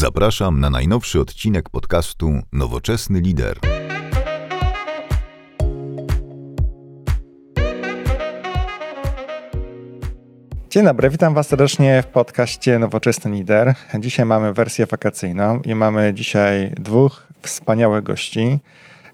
Zapraszam na najnowszy odcinek podcastu Nowoczesny Lider. Dzień dobry, witam Was serdecznie w podcaście Nowoczesny Lider. Dzisiaj mamy wersję wakacyjną i mamy dzisiaj dwóch wspaniałych gości.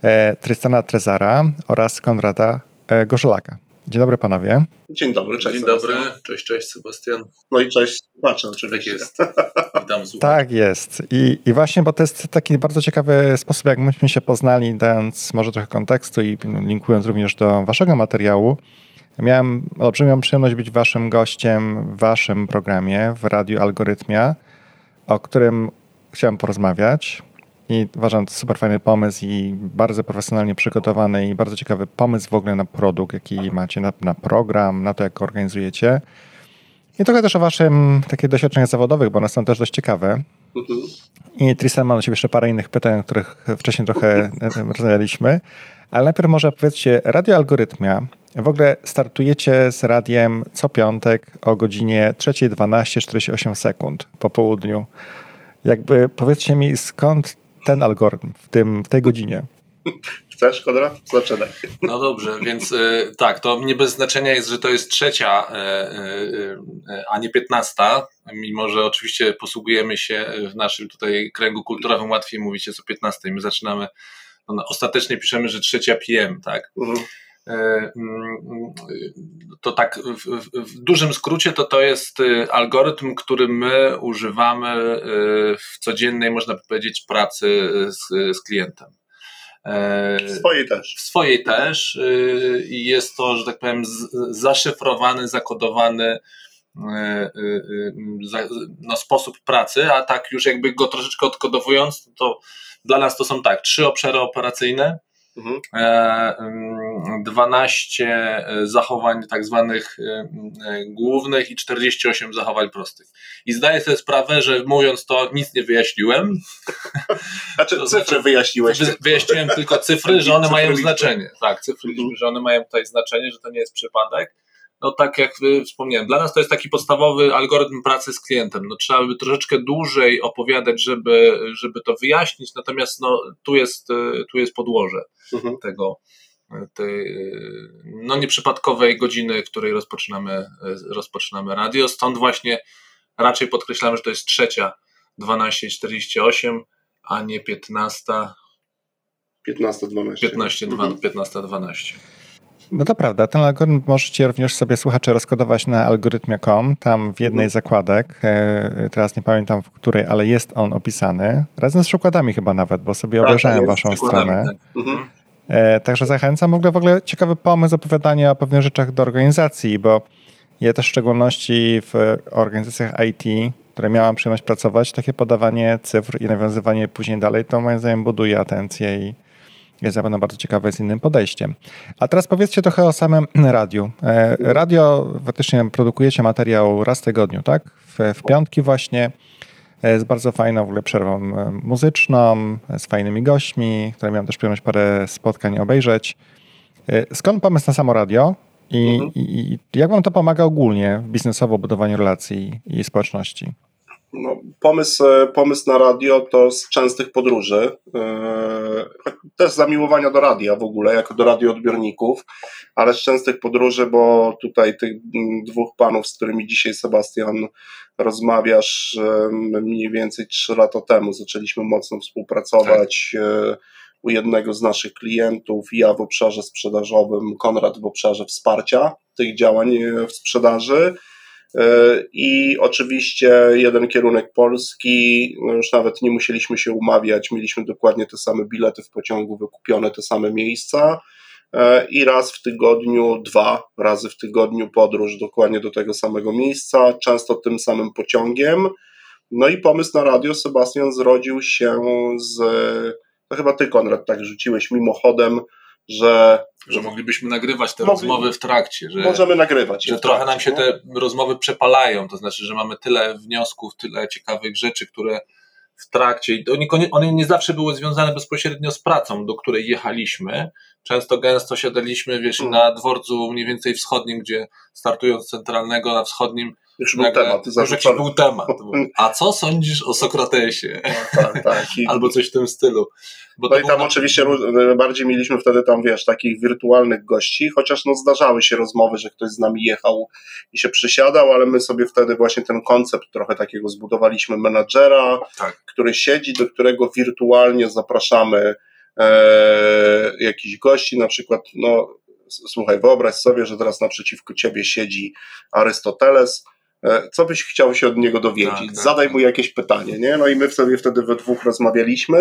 E, Trystana Trezara oraz Konrada e, Gorzelaka. Dzień dobry panowie. Dzień dobry, cześć. Dzień dobry, cześć, cześć Sebastian. No i cześć słuchacze oczywiście. Tak jest. Witam. Tak jest. I, I właśnie, bo to jest taki bardzo ciekawy sposób, jak myśmy się poznali, dając może trochę kontekstu i linkując również do waszego materiału. Miałem olbrzymią przyjemność być waszym gościem w waszym programie w Radiu Algorytmia, o którym chciałem porozmawiać. I uważam, to super fajny pomysł i bardzo profesjonalnie przygotowany i bardzo ciekawy pomysł w ogóle na produkt, jaki macie, na, na program, na to, jak organizujecie. I trochę też o waszym takich doświadczeniach zawodowych, bo one są też dość ciekawe. Mhm. I Tristan ma do ciebie jeszcze parę innych pytań, o których wcześniej trochę rozmawialiśmy. Ale najpierw może powiedzcie, Radio Algorytmia, w ogóle startujecie z radiem co piątek o godzinie 3.12.48 sekund po południu. Jakby powiedzcie mi, skąd ten algorytm w, tym, w tej godzinie? Chcesz, Konrad? Zaczynaj. No dobrze, więc e, tak, to nie bez znaczenia jest, że to jest trzecia, e, e, a nie piętnasta, mimo że oczywiście posługujemy się w naszym tutaj kręgu kulturowym, łatwiej mówić jest o 15. My zaczynamy, no, ostatecznie piszemy, że trzecia PM, tak? Mhm. E, mm, To tak, w, w, w dużym skrócie to to jest y, algorytm, który my używamy y, w codziennej, można powiedzieć, pracy z, z klientem. E, Swojej też. w swojej też y, i jest to, że tak powiem, zaszyfrowany, zakodowany za- no, sposób pracy, a tak już jakby go troszeczkę odkodowując, to dla nas to są tak, trzy obszary operacyjne, Mhm. e, mm, 12 zachowań tak zwanych e, e, głównych i 48 zachowań prostych. I zdaję sobie sprawę, że mówiąc to nic nie wyjaśniłem, Znaczy, To cyfry znaczy, wyjaśniłeś. Wy, wyjaśniłem tylko cyfry, że one Cyfry mają liczby. znaczenie. Tak, cyfry Mhm. liczby, że one mają tutaj znaczenie, że to nie jest przypadek. No tak jak y, wspomniałem, dla nas to jest taki podstawowy algorytm pracy z klientem. No, trzeba by troszeczkę dłużej opowiadać, żeby, żeby to wyjaśnić, natomiast no, tu, jest, y, tu jest podłoże Mhm. tego, y, tej no, nieprzypadkowej godziny, której rozpoczynamy, rozpoczynamy radio. Stąd właśnie raczej podkreślamy, że to jest trzecia 12.48, a nie 15, 15-12. 15, Mhm. 15, 12. No to prawda, ten algorytm możecie również sobie słuchacze rozkodować na algorytmia.com, tam w jednej z zakładek, e, teraz nie pamiętam w której, ale jest on opisany, razem z przykładami chyba nawet, bo sobie Tak, obejrzałem jest, waszą stronę. tak. Mhm. E, Także zachęcam. W ogóle, w ogóle ciekawy pomysł opowiadania o pewnych rzeczach do organizacji, bo ja też w szczególności w organizacjach IT, które miałam przyjemność pracować, takie podawanie cyfr i nawiązywanie później dalej, to moim zdaniem buduje atencję i jest na pewno bardzo ciekawe z innym podejściem. A teraz powiedzcie trochę o samym radiu. E, Radio, faktycznie produkujecie materiał raz w tygodniu, tak? W, w piątki właśnie e, z bardzo fajną w ogóle przerwą e, muzyczną, e, z fajnymi gośćmi, które miałem też przyjemność parę spotkań obejrzeć. E, Skąd pomysł na samo radio i, Mhm. i, i jak wam to pomaga ogólnie w biznesowo budowaniu relacji i społeczności? No, pomysł, e, pomysł na radio to z częstych podróży. e, Też zamiłowania do radia w ogóle, jako do radioodbiorników, ale z częstych podróży, bo tutaj tych dwóch panów, z którymi dzisiaj Sebastian rozmawiasz, e, mniej więcej trzy lata temu zaczęliśmy mocno współpracować. e, U jednego z naszych klientów, ja w obszarze sprzedażowym, Konrad w obszarze wsparcia tych działań w sprzedaży. E, I oczywiście jeden kierunek polski, no już nawet nie musieliśmy się umawiać, mieliśmy dokładnie te same bilety w pociągu, wykupione te same miejsca e, i raz w tygodniu, dwa razy w tygodniu podróż dokładnie do tego samego miejsca, często tym samym pociągiem. No i pomysł na radio, Sebastian, zrodził się z, no chyba ty Konrad tak rzuciłeś mimochodem, że Że moglibyśmy nagrywać te Mogli- rozmowy w trakcie, że, możemy nagrywać. że trochę trakcie, nam się nie? te rozmowy przepalają, to znaczy, że mamy tyle wniosków, tyle ciekawych rzeczy, które w trakcie, one nie zawsze były związane bezpośrednio z pracą, do której jechaliśmy, często gęsto siadaliśmy, wiesz, Mm. na dworcu mniej więcej wschodnim, gdzie startując z centralnego na wschodnim, Już był nagle- temat. już jakiś był temat. A co sądzisz o Sokratesie? Tak, tak. I, Albo coś w tym stylu. Bo no i był tam na- oczywiście bardziej mieliśmy wtedy tam, wiesz, takich wirtualnych gości, chociaż no zdarzały się rozmowy, że ktoś z nami jechał i się przysiadał, ale my sobie wtedy właśnie ten koncept trochę takiego zbudowaliśmy menadżera, Tak. który siedzi, do którego wirtualnie zapraszamy e, jakichś gości, na przykład, no słuchaj, wyobraź sobie, że teraz naprzeciwko ciebie siedzi Arystoteles, e, co byś chciał się od niego dowiedzieć? Tak, tak, Zadaj tak. mu jakieś pytanie, nie? No i my sobie wtedy we dwóch rozmawialiśmy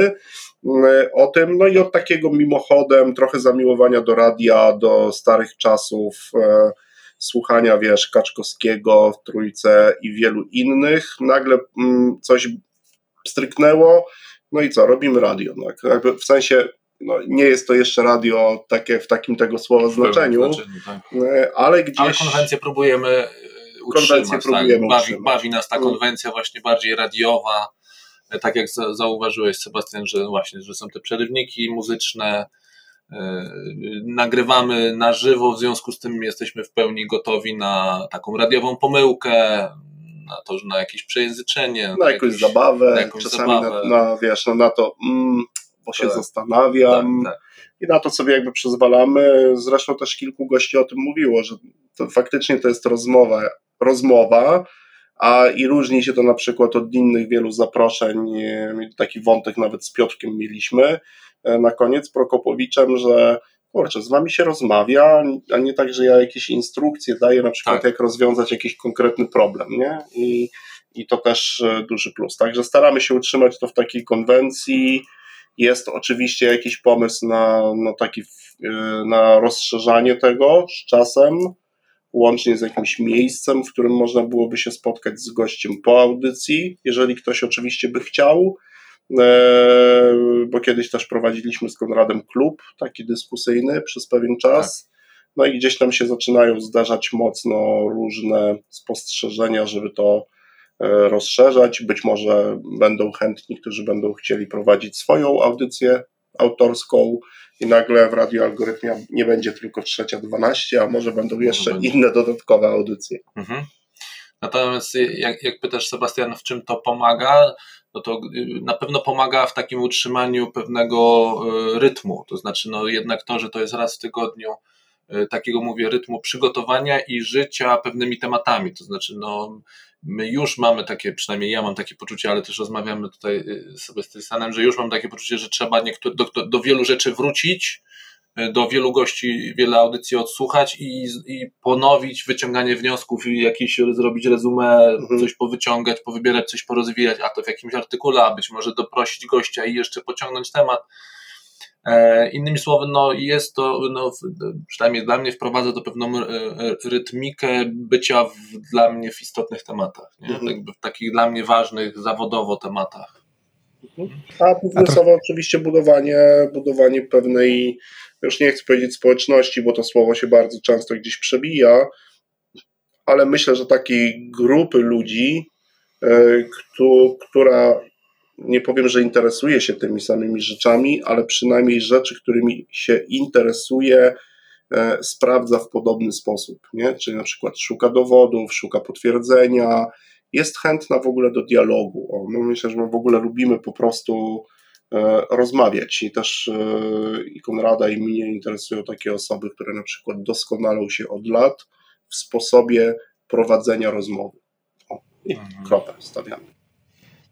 mm, o tym, no i od takiego mimochodem trochę zamiłowania do radia, do starych czasów, e, słuchania, wiesz, Kaczkowskiego w Trójce i wielu innych, nagle mm, coś stryknęło, no i co, robimy radio. No, jakby w sensie, no, nie jest to jeszcze radio takie w takim tego słowa znaczeniu, znaczeniu, tak. e, ale gdzieś... Ale konwencję próbujemy e, utrzymać. Konwencję próbujemy tak. bawi, utrzymać. bawi nas ta Mm. konwencja właśnie bardziej radiowa. E, Tak jak za- zauważyłeś, Sebastian, że właśnie, że są te przerywniki muzyczne, nagrywamy na żywo, w związku z tym jesteśmy w pełni gotowi na taką radiową pomyłkę, na to, że na jakieś przejęzyczenie. na jakąś jakieś- zabawę, na jakąś czasami zabawę. Na, na, wiesz, no, na to, mm, bo się Tak. zastanawiam, Tak, tak. i na to sobie jakby przyzwalamy. Zresztą też kilku gości o tym mówiło, że to faktycznie to jest rozmowa, rozmowa, a i różni się to na przykład od innych wielu zaproszeń. Taki wątek nawet z Piotrkiem mieliśmy e, na koniec Prokopowiczem, że kurczę, z wami się rozmawia, a nie tak, że ja jakieś instrukcje daję na przykład Tak. jak rozwiązać jakiś konkretny problem, nie? I, i to też e, duży plus. Także staramy się utrzymać to w takiej konwencji. Jest oczywiście jakiś pomysł na, na, taki, e, na rozszerzanie tego z czasem, łącznie z jakimś miejscem, w którym można byłoby się spotkać z gościem po audycji, jeżeli ktoś oczywiście by chciał. E, Bo kiedyś też prowadziliśmy z Konradem klub taki dyskusyjny przez pewien czas. No i gdzieś tam się zaczynają zdarzać mocno różne spostrzeżenia, żeby to e, rozszerzać. Być może będą chętni, którzy będą chcieli prowadzić swoją audycję autorską i nagle w Radio Algorytmia nie będzie tylko trzecia 12, a może będą jeszcze będzie. inne dodatkowe audycje. Mhm. Natomiast jak, jak pytasz Sebastian, w czym to pomaga, no to y, na pewno pomaga w takim utrzymaniu pewnego y, rytmu. To znaczy, no jednak to, że to jest raz w tygodniu, y, takiego mówię, rytmu przygotowania i życia pewnymi tematami. To znaczy, no my już mamy takie, przynajmniej ja mam takie poczucie, ale też rozmawiamy tutaj sobie z Trystanem, że już mam takie poczucie, że trzeba niektóre, do, do, do wielu rzeczy wrócić, do wielu gości, wiele audycji odsłuchać i, i ponowić wyciąganie wniosków i jakieś zrobić rezumę, Mhm. coś powyciągać, powybierać, coś porozwijać, a to w jakimś artykule, a być może doprosić gościa i jeszcze pociągnąć temat. E, innymi słowy, no jest to, no, w- przynajmniej dla mnie wprowadza to pewną e, e, rytmikę bycia w, dla mnie w istotnych tematach, nie? Mhm. W takich dla mnie ważnych zawodowo tematach. A biznesowo oczywiście budowanie, budowanie pewnej, już nie chcę powiedzieć społeczności, bo to słowo się bardzo często gdzieś przebija, ale myślę, że takiej grupy ludzi, e, któ- która nie powiem, że interesuje się tymi samymi rzeczami, ale przynajmniej rzeczy, którymi się interesuje, e, sprawdza w podobny sposób, nie? Czyli na przykład szuka dowodów, szuka potwierdzenia, jest chętna w ogóle do dialogu. My myślę, że my w ogóle lubimy po prostu rozmawiać i też e, i Konrada i mnie interesują takie osoby, które na przykład doskonalą się od lat w sposobie prowadzenia rozmowy. O, i Mhm. kropę stawiamy.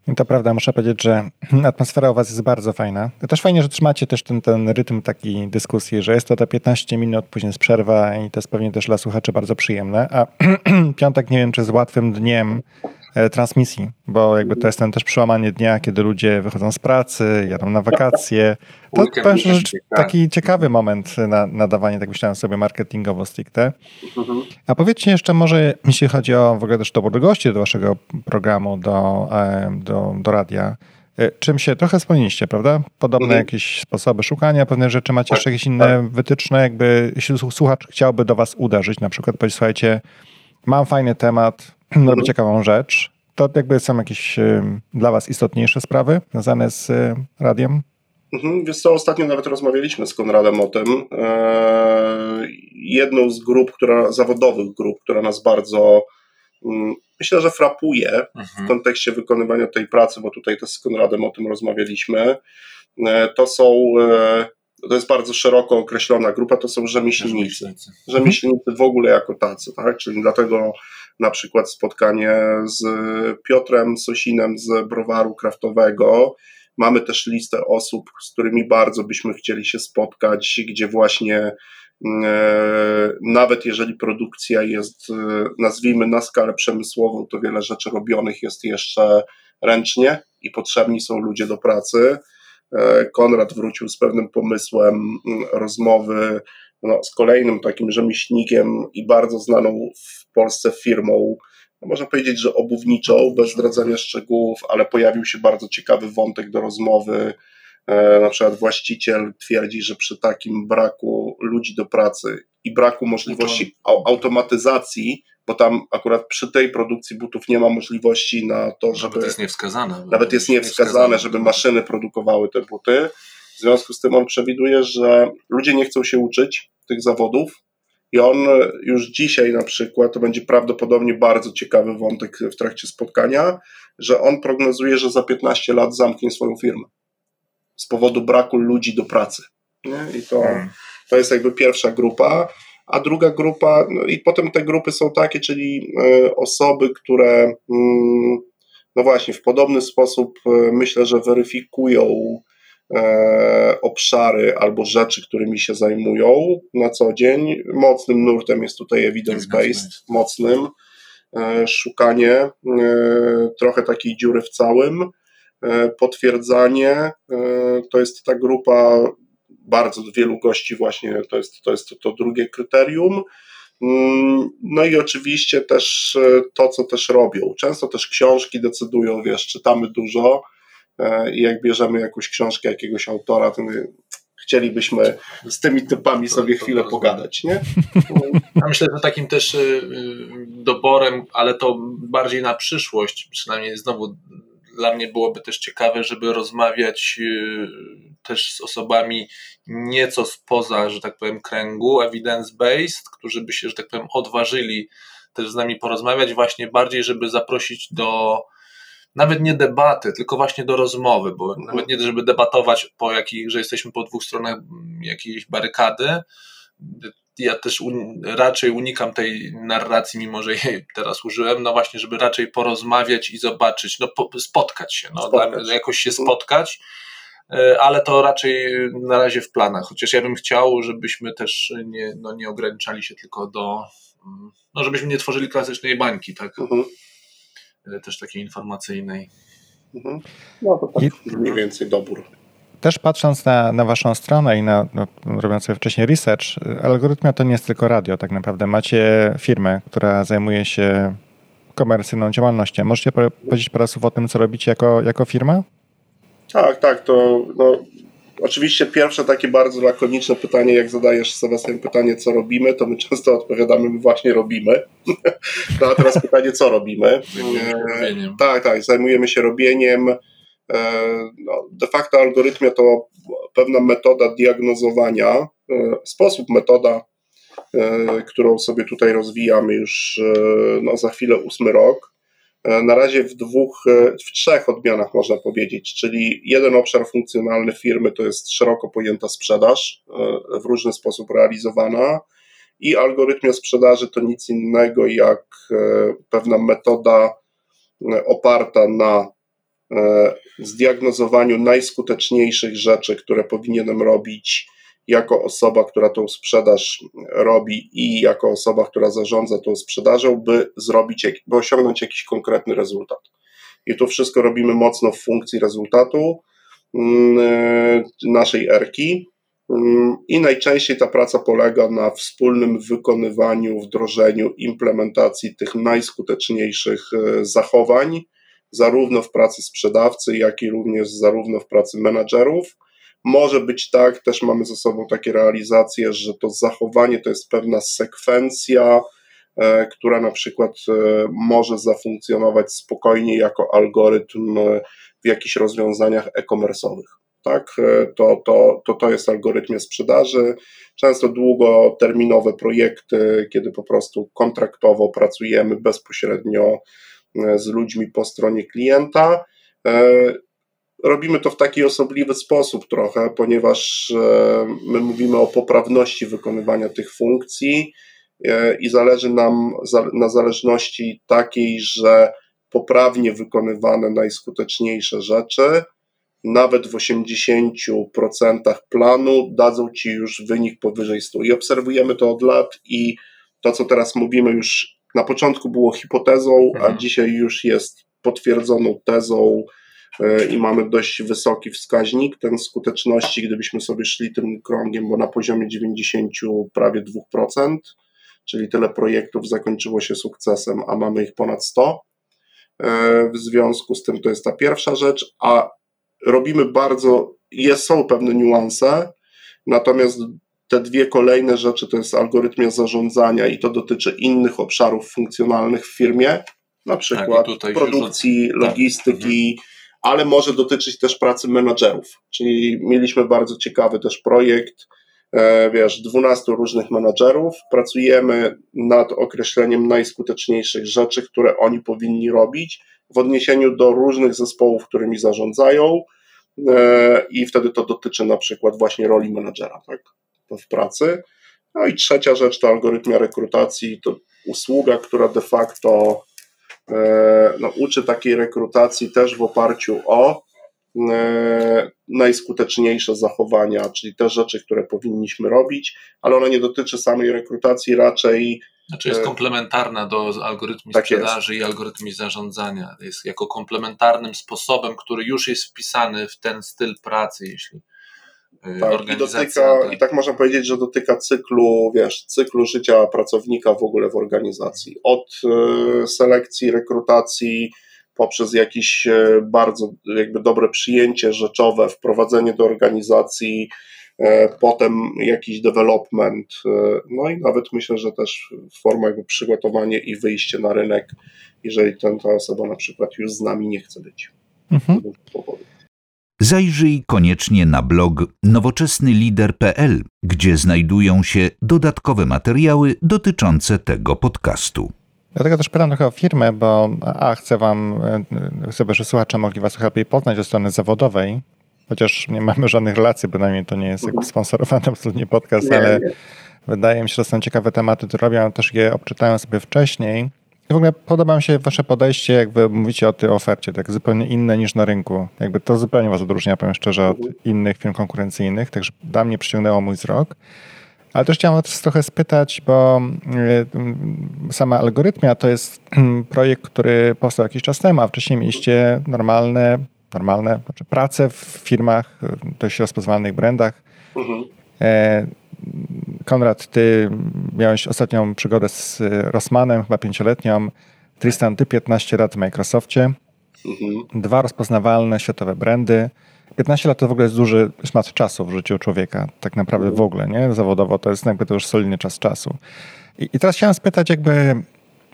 I to prawda, muszę powiedzieć, że atmosfera u was jest bardzo fajna. To też fajnie, że trzymacie też ten, ten rytm takiej dyskusji, że jest to te 15 minut, później jest przerwa i to jest pewnie też dla słuchaczy bardzo przyjemne. A piątek nie wiem, czy jest łatwym dniem e, transmisji, bo jakby to jest ten też przełamanie dnia, kiedy ludzie wychodzą z pracy, jadą na wakacje. To powiem szczerze, weekend, tak. taki ciekawy moment na nadawanie, tak myślałem sobie, marketingowo stricte. A powiedzcie jeszcze może, jeśli chodzi o w ogóle też dobór gości do waszego programu, do, e, do, do radia, e, czym się trochę wspomnieliście, prawda? Podobne Mhm. jakieś sposoby szukania pewnych rzeczy. Macie Tak, jeszcze jakieś inne wytyczne, jakby jeśli słu- słuchacz chciałby do was uderzyć, na przykład powiedzieć, słuchajcie, mam fajny temat, robię ciekawą rzecz, to jakby są jakieś e, dla was istotniejsze sprawy związane z e, radiem? Mhm, wiesz co, ostatnio nawet rozmawialiśmy z Konradem o tym. Eee, jedną z grup, która, zawodowych grup, która nas bardzo mm, myślę, że frapuje mhm. w kontekście wykonywania tej pracy, bo tutaj też z Konradem o tym rozmawialiśmy, e, to są e, to jest bardzo szeroko określona grupa, to są rzemieślnicy. Rzemieślnicy w ogóle jako tacy, tak? Czyli dlatego na przykład spotkanie z Piotrem Sosinem z browaru kraftowego. Mamy też listę osób, z którymi bardzo byśmy chcieli się spotkać, gdzie właśnie e, nawet jeżeli produkcja jest, e, nazwijmy na skalę przemysłową, to wiele rzeczy robionych jest jeszcze ręcznie i potrzebni są ludzie do pracy. E, Konrad wrócił z pewnym pomysłem mm, rozmowy no, z kolejnym takim rzemieślnikiem i bardzo znaną w Polsce firmą, no, można powiedzieć, że obuwniczą, bez zdradzania szczegółów, ale pojawił się bardzo ciekawy wątek do rozmowy. E, na przykład właściciel twierdzi, że przy takim braku ludzi do pracy i braku możliwości automatyzacji bo tam akurat przy tej produkcji butów nie ma możliwości na to, żeby. Nawet jest niewskazane. Nawet jest niewskazane, żeby maszyny produkowały te buty. W związku z tym on przewiduje, że ludzie nie chcą się uczyć tych zawodów. I on już dzisiaj na przykład, to będzie prawdopodobnie bardzo ciekawy wątek w trakcie spotkania, że on prognozuje, że za 15 lat zamknie swoją firmę z powodu braku ludzi do pracy. Nie? I to, hmm. to jest jakby pierwsza grupa a druga grupa, no i potem te grupy są takie, czyli e, osoby, które mm, no właśnie w podobny sposób e, myślę, że weryfikują obszary albo rzeczy, którymi się zajmują na co dzień. Mocnym nurtem jest tutaj evidence-based, mocnym. Szukanie trochę takiej dziury w całym, potwierdzanie. To jest ta grupa bardzo wielu gości właśnie, to jest to, jest to drugie kryterium. Mm, no i oczywiście też e, to, co też robią. Często też książki decydują, wiesz, czytamy dużo e, i jak bierzemy jakąś książkę jakiegoś autora, to my chcielibyśmy z tymi typami sobie chwilę pogadać, nie? Ja myślę, że takim też e, doborem, ale to bardziej na przyszłość, przynajmniej znowu dla mnie byłoby też ciekawe, żeby rozmawiać też z osobami nieco spoza, że tak powiem, kręgu evidence-based, którzy by się, że tak powiem, odważyli też z nami porozmawiać, właśnie bardziej, żeby zaprosić do nawet nie debaty, tylko właśnie do rozmowy, bo mhm. nawet nie, żeby debatować po jakich, że jesteśmy po dwóch stronach jakiejś barykady. Ja też un, raczej unikam tej narracji, mimo że jej teraz użyłem, no właśnie, żeby raczej porozmawiać i zobaczyć, no po, spotkać się, no, spotkać. jakoś się mhm. spotkać E, ale to raczej na razie w planach. Chociaż ja bym chciał, żebyśmy też nie, no, nie ograniczali się tylko do. Mm, no, żebyśmy nie tworzyli klasycznej bańki, tak? Mhm. Też takiej informacyjnej. Mhm. No to tak I... mniej więcej dobór. Też patrząc na, na waszą stronę i na, no, robiąc sobie wcześniej research, algorytmia to nie jest tylko radio, tak naprawdę. Macie firmę, która zajmuje się komercyjną działalnością. Możecie powiedzieć parę słów o tym, co robicie jako, jako firma? Tak, tak, to no, oczywiście pierwsze takie bardzo lakoniczne pytanie, jak zadajesz Sebastian pytanie, co robimy, to my często odpowiadamy, my właśnie robimy. no a teraz pytanie, co robimy? E, tak, tak, zajmujemy się robieniem. E, no, de facto algorytmia to pewna metoda diagnozowania, e, sposób, metoda, którą sobie tutaj rozwijamy już no, za chwilę ósmy rok na razie w dwóch, e, w trzech odmianach można powiedzieć, czyli jeden obszar funkcjonalny firmy to jest szeroko pojęta sprzedaż, e, w różny sposób realizowana i algorytmia sprzedaży to nic innego jak pewna metoda oparta na zdiagnozowaniu najskuteczniejszych rzeczy, które powinienem robić jako osoba, która tą sprzedaż robi i jako osoba, która zarządza tą sprzedażą, by zrobić, by osiągnąć jakiś konkretny rezultat. I to wszystko robimy mocno w funkcji rezultatu mm, naszej erki. Mm, I najczęściej ta praca polega na wspólnym wykonywaniu, wdrożeniu, implementacji tych najskuteczniejszych e, zachowań, zarówno w pracy sprzedawcy, jak i również zarówno w pracy menadżerów może być tak, też mamy ze sobą takie realizacje, że to zachowanie to jest pewna sekwencja, e, która na przykład e, może zafunkcjonować spokojnie jako algorytm e, w jakichś rozwiązaniach e-commerce'owych. tak? To, to, to, to jest algorytmia sprzedaży. Często długoterminowe projekty, kiedy po prostu kontraktowo pracujemy bezpośrednio z ludźmi po stronie klienta. Robimy to w taki osobliwy sposób trochę, ponieważ my mówimy o poprawności wykonywania tych funkcji E, i zależy nam na zależności takiej, że poprawnie wykonywane najskuteczniejsze rzeczy, nawet w 80% planu dadzą ci już wynik powyżej 100. I obserwujemy to od lat i to, co teraz mówimy, już na początku było hipotezą, a mhm. dzisiaj już jest potwierdzoną tezą e, i mamy dość wysoki wskaźnik ten skuteczności, gdybyśmy sobie szli tym krągiem, bo na poziomie 90 prawie 2% czyli tyle projektów zakończyło się sukcesem, a mamy ich ponad 100. E, w związku z tym to jest ta pierwsza rzecz, a robimy bardzo, jest, są pewne niuanse, natomiast te dwie kolejne rzeczy to jest algorytmia zarządzania i to dotyczy innych obszarów funkcjonalnych w firmie, na przykład tak, produkcji, logistyki, tak. Ale może dotyczyć też pracy menadżerów. Czyli mieliśmy bardzo ciekawy też projekt, E, wiesz, 12 różnych menadżerów, pracujemy nad określeniem najskuteczniejszych rzeczy, które oni powinni robić w odniesieniu do różnych zespołów, którymi zarządzają e, i wtedy to dotyczy na przykład właśnie roli menadżera tak, w pracy. No i trzecia rzecz to algorytmia rekrutacji, to usługa, która de facto no, uczy takiej rekrutacji też w oparciu o E, najskuteczniejsze zachowania, czyli te rzeczy, które powinniśmy robić, ale ona nie dotyczy samej rekrutacji, raczej. Znaczy jest e, komplementarna do algorytmu tak sprzedaży jest. i algorytmu zarządzania. Jest jako komplementarnym sposobem, który już jest wpisany w ten styl pracy, jeśli e, tak, i, dotyka, I tak można powiedzieć, że dotyka cyklu, wiesz, cyklu życia pracownika w ogóle w organizacji. Od selekcji, rekrutacji, poprzez jakieś e, bardzo jakby dobre przyjęcie rzeczowe, wprowadzenie do organizacji, potem jakiś development, no i nawet myślę, że też forma jakby przygotowanie i wyjście na rynek, jeżeli ten, ta osoba na przykład już z nami nie chce być. Mhm. Zajrzyj koniecznie na blog nowoczesnylider.pl, gdzie znajdują się dodatkowe materiały dotyczące tego podcastu. Dlatego też pytam trochę o firmę, bo a chcę wam, e, chcę, żeby słuchacze mogli was trochę lepiej poznać ze strony zawodowej, chociaż nie mamy żadnych relacji, bynajmniej to nie jest jakby sponsorowany absolutnie podcast, nie, ale nie. wydaje mi się, że są ciekawe tematy, które robią, też je obczytałem sobie wcześniej. W ogóle podoba mi się wasze podejście, jakby mówicie o tej ofercie, tak zupełnie inne niż na rynku. Jakby to zupełnie was odróżnia, powiem szczerze, od innych firm konkurencyjnych, także dla mnie przyciągnęło mój wzrok. Ale też chciałem was trochę spytać, bo y, sama algorytmia to jest projekt, który powstał jakiś czas temu, a wcześniej mieliście normalne, normalne znaczy prace w firmach, dość rozpoznawalnych brandach. Mhm. E, Konrad, ty miałeś ostatnią przygodę z Rossmanem, chyba pięcioletnią. Tristan, ty 15 lat w Microsoftie. Mhm. Dwa rozpoznawalne światowe brandy. 15 lat to w ogóle jest duży szmat czasu w życiu człowieka, tak naprawdę w ogóle, nie? Zawodowo to jest jakby to już solidny czas czasu. I, i teraz chciałem spytać jakby,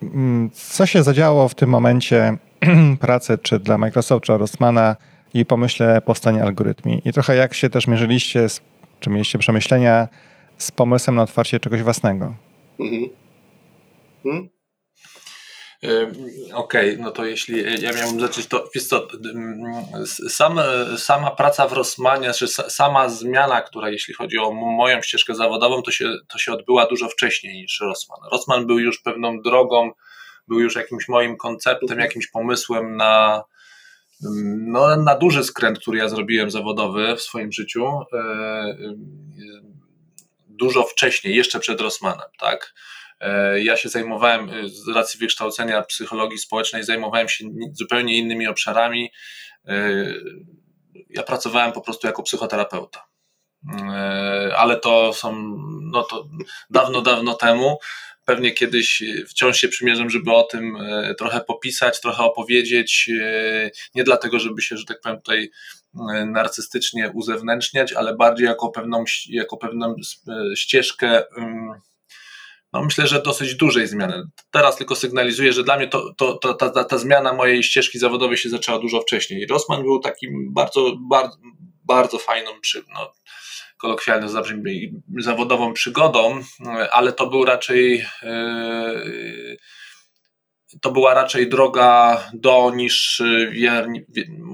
mm, co się zadziało w tym momencie pracy, czy dla Microsoft, czy Rossmana i pomyśle powstanie algorytmi. I trochę jak się też mierzyliście, czy mieliście przemyślenia z pomysłem na otwarcie czegoś własnego. Mhm. Hmm? Okej, okay, no to jeśli ja miałbym zacząć, to wiesz co, sam, sama praca w Rossmanie, czy sama zmiana, która jeśli chodzi o moją ścieżkę zawodową, to się, to się odbyła dużo wcześniej niż Rossman. Rossman był już pewną drogą, był już jakimś moim konceptem, jakimś pomysłem na, no, na duży skręt, który ja zrobiłem zawodowy w swoim życiu. Dużo wcześniej, jeszcze przed Rossmanem, tak? E, ja się zajmowałem e, z racji wykształcenia psychologii społecznej, zajmowałem się zupełnie innymi obszarami. E, ja pracowałem po prostu jako psychoterapeuta. Ale to są, no to dawno, dawno temu. Pewnie kiedyś wciąż się przymierzam, żeby o tym trochę popisać, trochę opowiedzieć. Nie dlatego, żeby się, że tak powiem, tutaj narcystycznie uzewnętrzniać, ale bardziej jako pewną, jako pewną ścieżkę no myślę, że dosyć dużej zmiany. Teraz tylko sygnalizuję, że dla mnie to, to, to ta, ta, ta, zmiana mojej ścieżki zawodowej się zaczęła dużo wcześniej. Rossmann był takim bardzo, bardzo, bardzo fajną, przy, no, kolokwialnie zawodową przygodą, ale to był raczej to była raczej droga do niż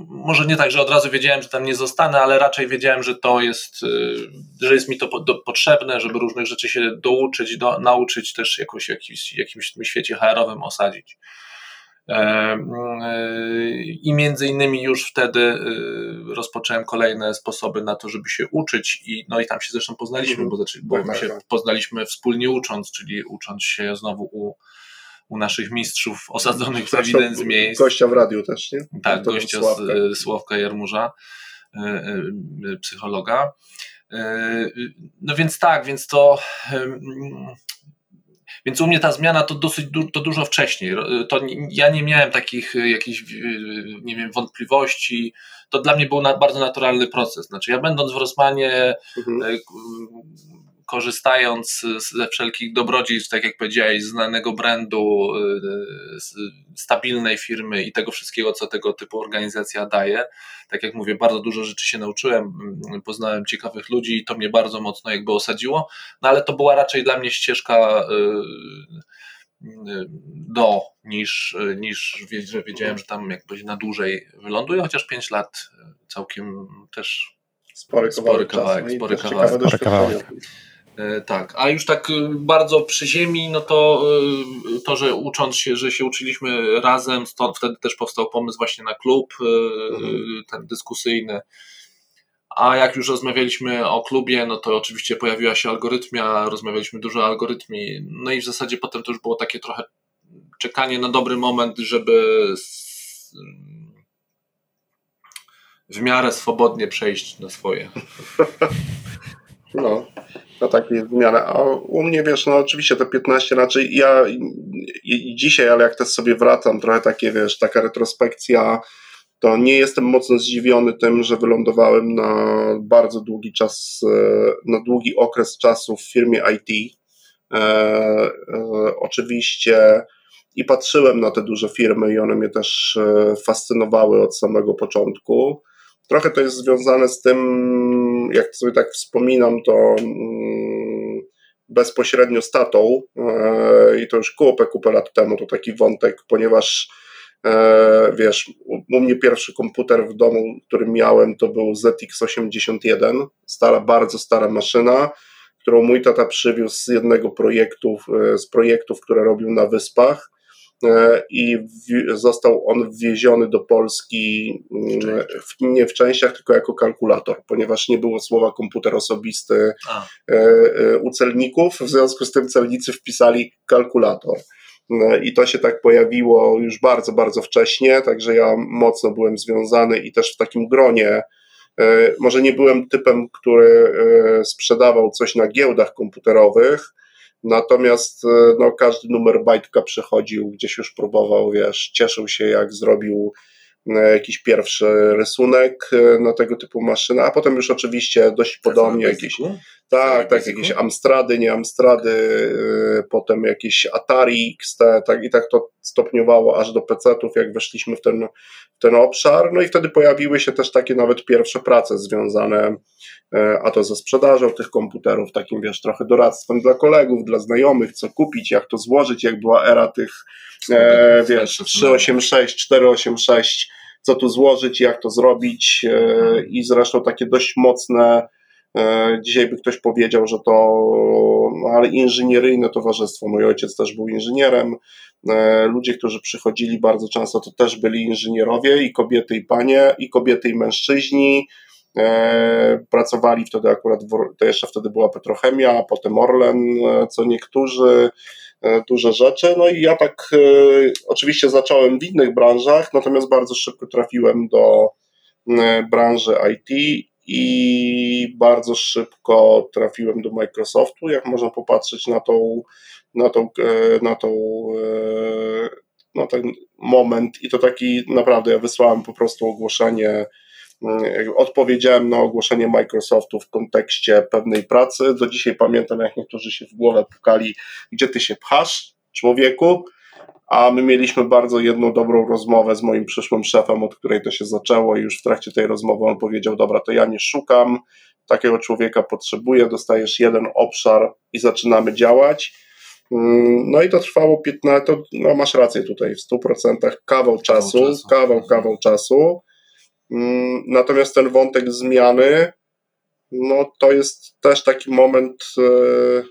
może nie tak, że od razu wiedziałem, że tam nie zostanę, ale raczej wiedziałem, że to jest, że jest mi to potrzebne, żeby różnych rzeczy się douczyć, do, nauczyć też jakoś jakimś, jakimś świecie HR-owym osadzić. I między innymi już wtedy y, rozpocząłem kolejne sposoby na to, żeby się uczyć i no i tam się zresztą poznaliśmy, mhm. bo, bo tak, się tak. poznaliśmy wspólnie ucząc, czyli ucząc się znowu u, u naszych mistrzów osadzonych w ewidence miejsc. Gościa w radiu też, nie? Tak, to gościa Sławka. z Sławka Jarmurza, y, y, psychologa. No więc tak, więc to więc u mnie ta zmiana to dosyć du to dużo wcześniej. To ja nie miałem takich jakichś, nie wiem, wątpliwości. To dla mnie był na, bardzo naturalny proces. Znaczy, ja będąc w Rosmanie, mhm. Korzystając ze wszelkich dobrodziejstw, tak jak powiedziałeś, znanego brandu, y, stabilnej firmy i tego wszystkiego, co tego typu organizacja daje. Tak jak mówię, bardzo dużo rzeczy się nauczyłem, mm, poznałem ciekawych ludzi i to mnie bardzo mocno jakby osadziło, no ale to była raczej dla mnie ścieżka y, y, do niż, niż że wiedziałem, że tam jakby na dłużej wyląduję, chociaż 5 lat całkiem też spory kawałek, spory kawałek, spory kawałek. E, tak, a już tak y, bardzo przy ziemi, no to y, to, że ucząc się, że się uczyliśmy razem, stąd wtedy też powstał pomysł właśnie na klub, y, mhm. ten dyskusyjny. A jak już rozmawialiśmy o klubie, no to oczywiście pojawiła się algorytmia, rozmawialiśmy dużo o algorytmii, no i w zasadzie potem to już było takie trochę czekanie na dobry moment, żeby w miarę swobodnie przejść na swoje. No, na takiej zmiany. A u mnie, wiesz, no oczywiście te 15 raczej ja i dzisiaj, ale jak też sobie wracam, trochę takie, wiesz, taka retrospekcja, to nie jestem mocno zdziwiony tym, że wylądowałem na bardzo długi czas, e, na długi okres czasu w firmie IT. E, e, oczywiście i patrzyłem na te duże firmy i one mnie też e, fascynowały od samego początku. Trochę to jest związane z tym, jak sobie tak wspominam, to mm, bezpośrednio z tatą e, i to już kupę, kupę lat temu, to taki wątek, ponieważ e, wiesz, u mnie pierwszy komputer w domu, który miałem, to był ZX81, stara, bardzo stara maszyna, którą mój tata przywiózł z jednego projektu, e, z projektów, które robił na wyspach E, i został on wwieziony do Polski mm, w, nie w częściach, tylko jako kalkulator, ponieważ nie było słowa komputer osobisty A. E, e, u celników, w związku z tym celnicy wpisali kalkulator. I to się tak pojawiło już bardzo, bardzo wcześnie, także ja mocno byłem związany i też w takim gronie. Może nie byłem typem, który sprzedawał coś na giełdach komputerowych, Natomiast e, no, każdy numer bajtka przychodził, gdzieś już próbował, wiesz, cieszył się jak zrobił e, jakiś pierwszy rysunek e, na tego typu maszyny, a potem już oczywiście dość podobnie jakieś tak, tak, jakieś Amstrady, nie Amstrady, potem jakieś Atari XT, tak i tak to stopniowało aż do PC-ów, jak weszliśmy w ten, w ten obszar, no i wtedy pojawiły się też takie nawet pierwsze prace związane E, a to ze sprzedażą tych komputerów, takim wiesz, trochę doradztwem dla kolegów, dla znajomych, co kupić, jak to złożyć, jak była era tych, e, wiesz, 386, 486, co tu złożyć, jak to zrobić e, i zresztą takie dość mocne, dzisiaj by ktoś powiedział, że to, no ale inżynieryjne towarzystwo, mój ojciec też był inżynierem, e, ludzie, którzy przychodzili bardzo często, to też byli inżynierowie i kobiety i panie, i kobiety i mężczyźni, E, pracowali wtedy akurat, to jeszcze wtedy była Petrochemia, potem Orlen, e, co niektórzy, e, duże rzeczy. No i ja tak oczywiście zacząłem w innych branżach, natomiast bardzo szybko trafiłem do branży IT i bardzo szybko trafiłem do Microsoftu. Jak można popatrzeć na tą, na tą, na tą na ten moment i to taki naprawdę ja wysłałem po prostu ogłoszenie Odpowiedziałem na ogłoszenie Microsoftu w kontekście pewnej pracy. Do dzisiaj pamiętam, jak niektórzy się w głowę pukali, gdzie ty się pchasz, człowieku. A my mieliśmy bardzo jedną dobrą rozmowę z moim przyszłym szefem, od której to się zaczęło i już w trakcie tej rozmowy on powiedział, dobra, to ja nie szukam, takiego człowieka potrzebuję, dostajesz jeden obszar i zaczynamy działać. Mm, no i to trwało 15, to, no masz rację tutaj, w 100% kawał czasu, kawał, czasu. kawał, kawał czasu. Mm, natomiast ten wątek zmiany, no to jest też taki moment, e,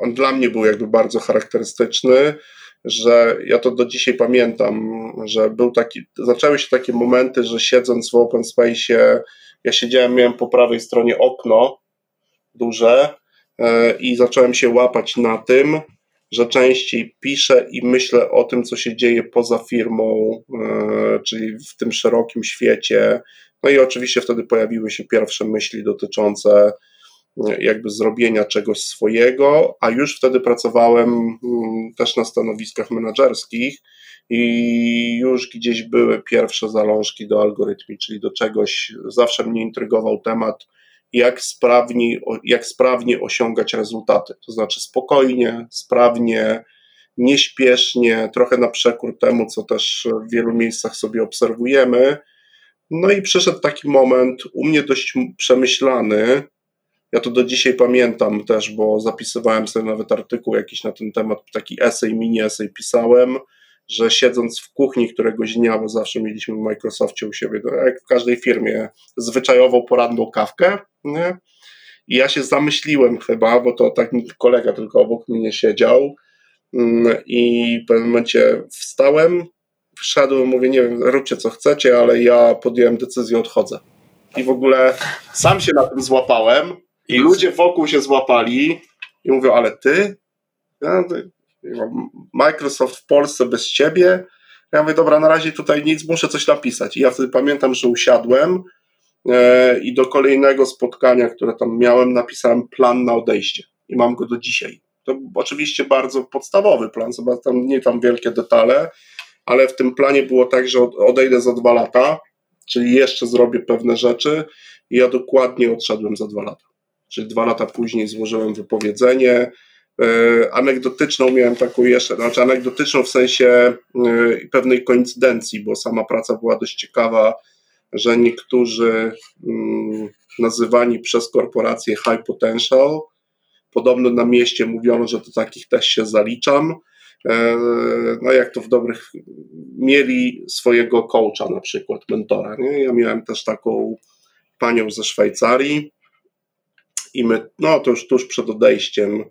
on dla mnie był jakby bardzo charakterystyczny, że ja to do dzisiaj pamiętam, że był taki, zaczęły się takie momenty, że siedząc w open space, ja siedziałem, miałem po prawej stronie okno duże e, i zacząłem się łapać na tym, że częściej piszę i myślę o tym, co się dzieje poza firmą, e, czyli w tym szerokim świecie. No i oczywiście wtedy pojawiły się pierwsze myśli dotyczące jakby zrobienia czegoś swojego, a już wtedy pracowałem mm, też na stanowiskach menedżerskich i już gdzieś były pierwsze zalążki do algorytmii, czyli do czegoś, zawsze mnie intrygował temat, jak sprawnie, jak sprawnie osiągać rezultaty, to znaczy spokojnie, sprawnie, nieśpiesznie, trochę na przekór temu, co też w wielu miejscach sobie obserwujemy. No i przyszedł taki moment, u mnie dość przemyślany, ja to do dzisiaj pamiętam też, bo zapisywałem sobie nawet artykuł jakiś na ten temat, taki esej, mini esej pisałem, że siedząc w kuchni któregoś dnia, bo zawsze mieliśmy w Microsoftie u siebie, jak w każdej firmie, zwyczajową poranną kawkę, nie? I ja się zamyśliłem chyba, bo to tak kolega tylko obok mnie siedział mm, i w pewnym momencie wstałem, wszedłem, mówię, nie wiem, róbcie co chcecie, ale ja podjąłem decyzję, odchodzę. I w ogóle sam się na tym złapałem, i ludzie wokół się złapali i mówią, ale ty? Ja, Microsoft w Polsce bez ciebie? Ja mówię, dobra, na razie tutaj nic, muszę coś napisać. I ja wtedy pamiętam, że usiadłem e, i do kolejnego spotkania, które tam miałem, napisałem plan na odejście. I mam go do dzisiaj. To oczywiście bardzo podstawowy plan, chyba tam nie tam wielkie detale, ale w tym planie było tak, że odejdę za dwa lata, czyli jeszcze zrobię pewne rzeczy i ja dokładnie odszedłem za dwa lata czyli dwa lata później złożyłem wypowiedzenie. E, anegdotyczną miałem taką jeszcze, znaczy anegdotyczną w sensie e, pewnej koincydencji, bo sama praca była dość ciekawa, że niektórzy mm, nazywani przez korporacje high potential, podobno na mieście mówiono, że do takich też się zaliczam. E, no jak to w dobrych, mieli swojego coacha na przykład, mentora. Nie? Ja miałem też taką panią ze Szwajcarii, i my, no to już tuż przed odejściem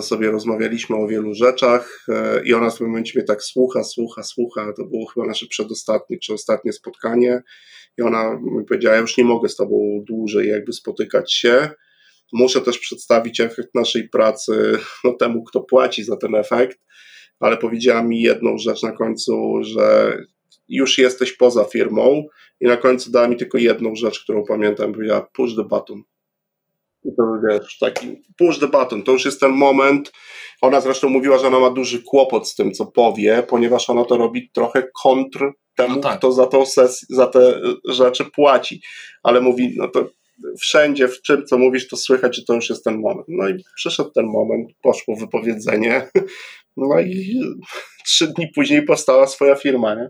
sobie rozmawialiśmy o wielu rzeczach e, i ona w pewnym momencie mnie tak słucha, słucha, słucha, to było chyba nasze przedostatnie czy ostatnie spotkanie. I ona mi powiedziała, ja już nie mogę z tobą dłużej jakby spotykać się, muszę też przedstawić efekt naszej pracy no, temu, kto płaci za ten efekt, ale powiedziała mi jedną rzecz na końcu, że już jesteś poza firmą. I na końcu dała mi tylko jedną rzecz, którą pamiętam, powiedziała push the button to wiesz, taki push the button, to już jest ten moment. Ona zresztą mówiła, że ona ma duży kłopot z tym, co powie, ponieważ ona to robi trochę kontr temu, no tak. kto za, tą sesję, za te rzeczy płaci. Ale mówi, no to wszędzie, w czym co mówisz, to słychać, że to już jest ten moment. No i przyszedł ten moment, poszło wypowiedzenie, no i trzy dni później powstała swoja firma, nie?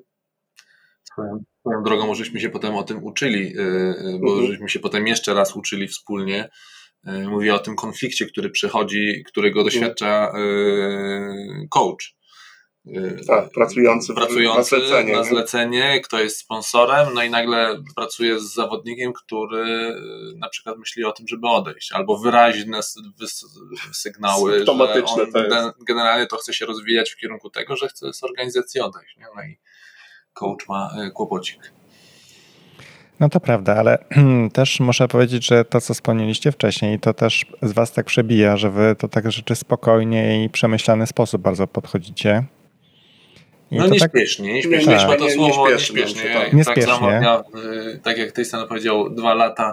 Swoją, drogą, żeśmy się potem o tym uczyli, y, y, bo mhm. żeśmy się potem jeszcze raz uczyli wspólnie mówię o tym konflikcie, który przychodzi, którego doświadcza e, coach. E, tak, pracujący, pracujący na, zlecenie, na zlecenie, kto jest sponsorem, no i nagle pracuje z zawodnikiem, który na przykład myśli o tym, żeby odejść, albo wyraźne sygnały, że on to generalnie to chce się rozwijać w kierunku tego, że chce z organizacji odejść. Nie? No i coach ma kłopocik. No to prawda, ale też muszę powiedzieć, że to, co wspomnieliście wcześniej, to też z was tak przebija, że wy to tak rzeczy spokojnie i przemyślany sposób bardzo podchodzicie. I no nieśpiesznie, tak... nieśpiesznie, tak. to słowo nieśpiesznie. nieśpiesznie. Tak, nieśpiesznie. Tak, y, tak jak Tyson powiedział, dwa lata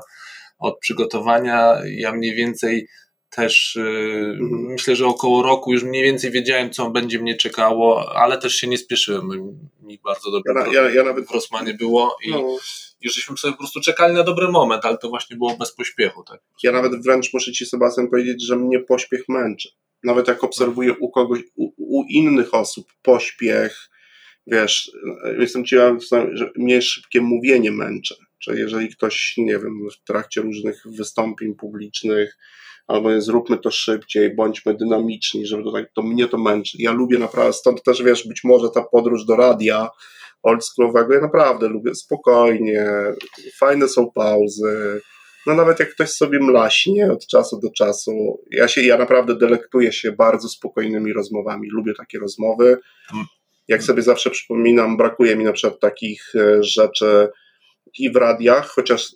od przygotowania, ja mniej więcej też yy, myślę, że około roku już mniej więcej wiedziałem, co będzie mnie czekało, ale też się nie spieszyłem. Mi bardzo dobrze ja, ja, ja nawet... w Rosmanie było i no i żeśmy sobie po prostu czekali na dobry moment, ale to właśnie było bez pośpiechu. Tak? Ja nawet wręcz muszę Ci, Sebastian, powiedzieć, że mnie pośpiech męczy. nawet jak obserwuję u kogoś, u, u innych osób pośpiech, wiesz, jestem ciekawy, że mnie szybkie mówienie męczy. Czy jeżeli ktoś, nie wiem, w trakcie różnych wystąpień publicznych, albo zróbmy to szybciej, bądźmy dynamiczni, żeby to tak, to mnie to męczy. Ja lubię naprawdę, stąd też wiesz, być może ta podróż do radia oldschoolowego, ja naprawdę lubię spokojnie, fajne są pauzy, no nawet jak ktoś sobie mlaśnie od czasu do czasu, ja się, ja naprawdę delektuję się bardzo spokojnymi rozmowami, lubię takie rozmowy. Jak sobie zawsze przypominam, brakuje mi na przykład takich e, rzeczy i w radiach, chociaż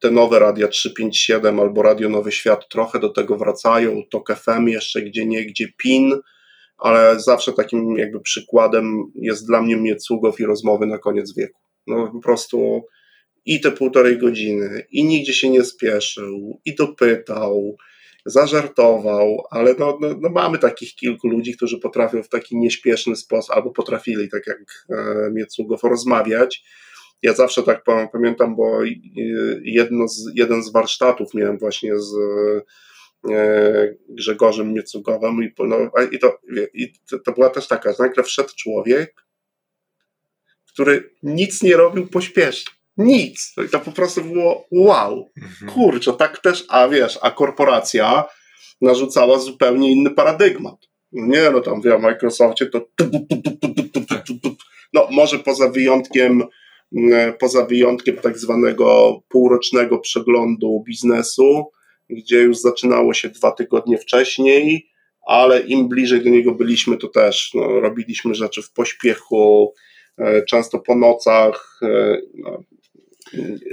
te nowe radia 357 albo Radio Nowy Świat trochę do tego wracają, to FM jeszcze gdzie nie, gdzie PIN, ale zawsze takim jakby przykładem jest dla mnie Miecugow i rozmowy na koniec wieku. No po prostu i te półtorej godziny, i nigdzie się nie spieszył, i dopytał, zażartował, ale no, no, no, mamy takich kilku ludzi, którzy potrafią w taki nieśpieszny sposób, albo potrafili, tak jak e, Miecugow, rozmawiać. Ja zawsze tak pamiętam, bo jedno z, jeden z warsztatów miałem właśnie z e, Grzegorzem Miecugowem i, no, i, to, i to była też taka, nagle wszedł człowiek, który nic nie robił pośpiesznie nic. To po prostu było wow. Mhm. Kurczę, tak też, a wiesz, a korporacja narzucała zupełnie inny paradygmat. Nie, no tam wie, o Microsoftie to no może poza wyjątkiem mm, poza wyjątkiem tak zwanego półrocznego przeglądu biznesu, gdzie już zaczynało się dwa tygodnie wcześniej, ale im bliżej do niego byliśmy, to też no, robiliśmy rzeczy w pośpiechu, e, często po nocach. E, no,